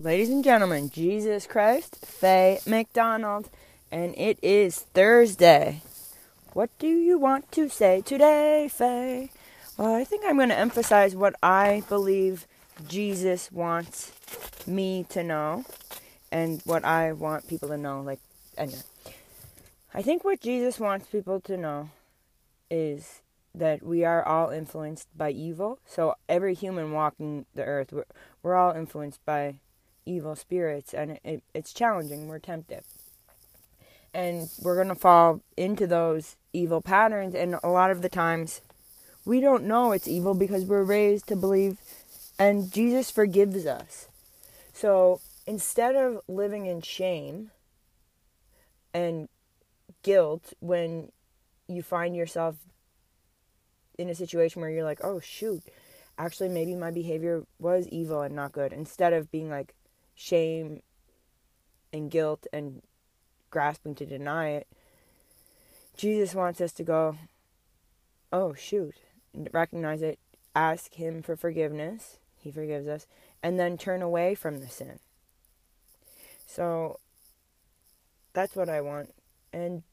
Ladies and gentlemen, Jesus Christ, Faye McDonald, and it is Thursday. What do you want to say today, Faye? Well, I think I'm going to emphasize what I believe Jesus wants me to know and what I want people to know. Like, anyway. I think what Jesus wants people to know is that we are all influenced by evil. So every human walking the earth, we're, we're all influenced by evil spirits, and it, it, it's challenging. We're tempted. And we're going to fall into those evil patterns, and a lot of the times we don't know it's evil because we're raised to believe, and Jesus forgives us. So instead of living in shame and guilt when you find yourself in a situation where you're like, oh shoot, actually maybe my behavior was evil and not good, instead of being like shame and guilt and grasping to deny it, Jesus wants us to go, oh shoot, recognize it, ask Him for forgiveness, He forgives us, and then turn away from the sin. So that's what I want. And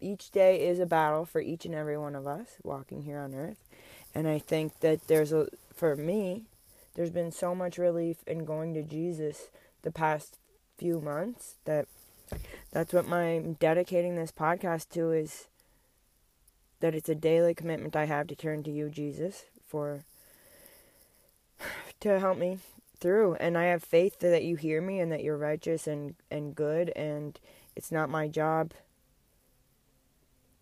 each day is a battle for each and every one of us walking here on earth. And I think that there's a, for me, there's been so much relief in going to Jesus the past few months that that's what I'm dedicating this podcast to is that it's a daily commitment I have to turn to you, Jesus, for to help me through. And I have faith that you hear me and that you're righteous and, and good and it's not my job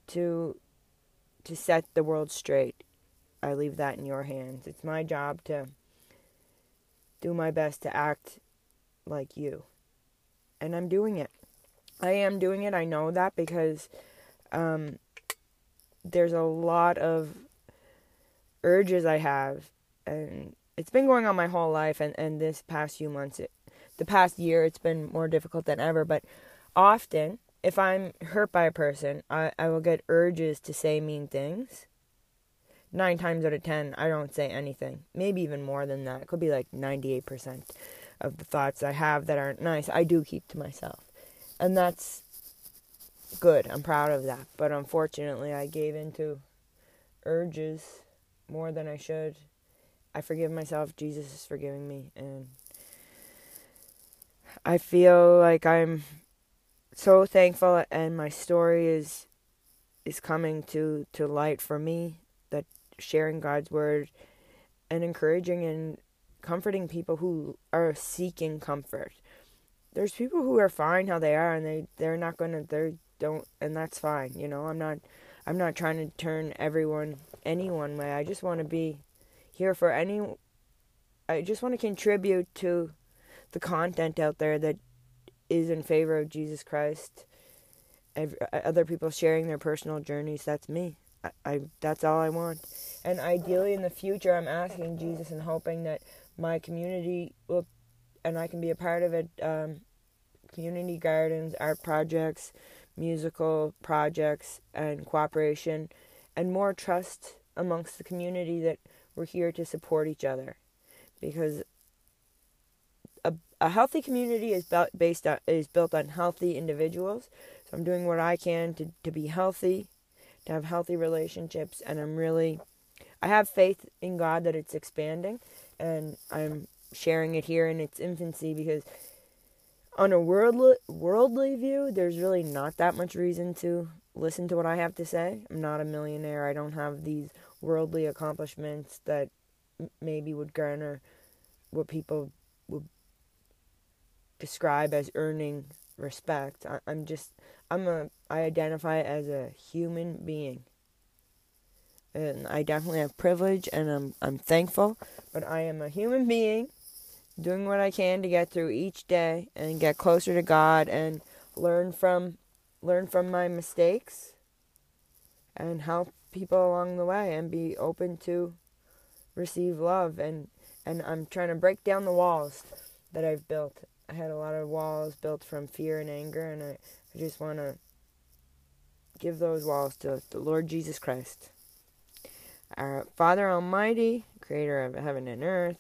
to to set the world straight. I leave that in your hands. It's my job to do my best to act like you. And I'm doing it. I am doing it. I know that because um, there's a lot of urges I have. And it's been going on my whole life. And, and this past few months, it, the past year, it's been more difficult than ever. But often, if I'm hurt by a person, I, I will get urges to say mean things. Nine times out of ten, I don't say anything. Maybe even more than that. It could be like 98% of the thoughts I have that aren't nice, I do keep to myself. And that's good. I'm proud of that. But unfortunately, I gave into urges more than I should. I forgive myself. Jesus is forgiving me. And I feel like I'm so thankful and my story is is coming to to light for me that sharing God's word and encouraging and comforting people who are seeking comfort. There's people who are fine how they are and they they're not going to they don't and that's fine, you know. I'm not I'm not trying to turn everyone any one way. I just want to be here for any I just want to contribute to the content out there that is in favor of Jesus Christ. Every, uh, other people sharing their personal journeys, that's me. I, I that's all I want. And ideally in the future I'm asking Jesus and hoping that my community will, and I can be a part of it. Um, community gardens, art projects, musical projects, and cooperation, and more trust amongst the community that we're here to support each other, because a a healthy community is built based on is built on healthy individuals. So I'm doing what I can to to be healthy, to have healthy relationships, and I'm really I have faith in God that it's expanding and I'm sharing it here in its infancy because on a worldly worldly view, there's really not that much reason to listen to what I have to say. I'm not a millionaire. I don't have these worldly accomplishments that maybe would garner what people would describe as earning respect. I, I'm just I'm a I identify as a human being and I definitely have privilege and I'm I'm thankful, but I am a human being doing what I can to get through each day and get closer to God and learn from learn from my mistakes and help people along the way and be open to receive love and and I'm trying to break down the walls that I've built. I had a lot of walls built from fear and anger and I, I just want to give those walls to the Lord Jesus Christ. Our Father Almighty, creator of heaven and earth.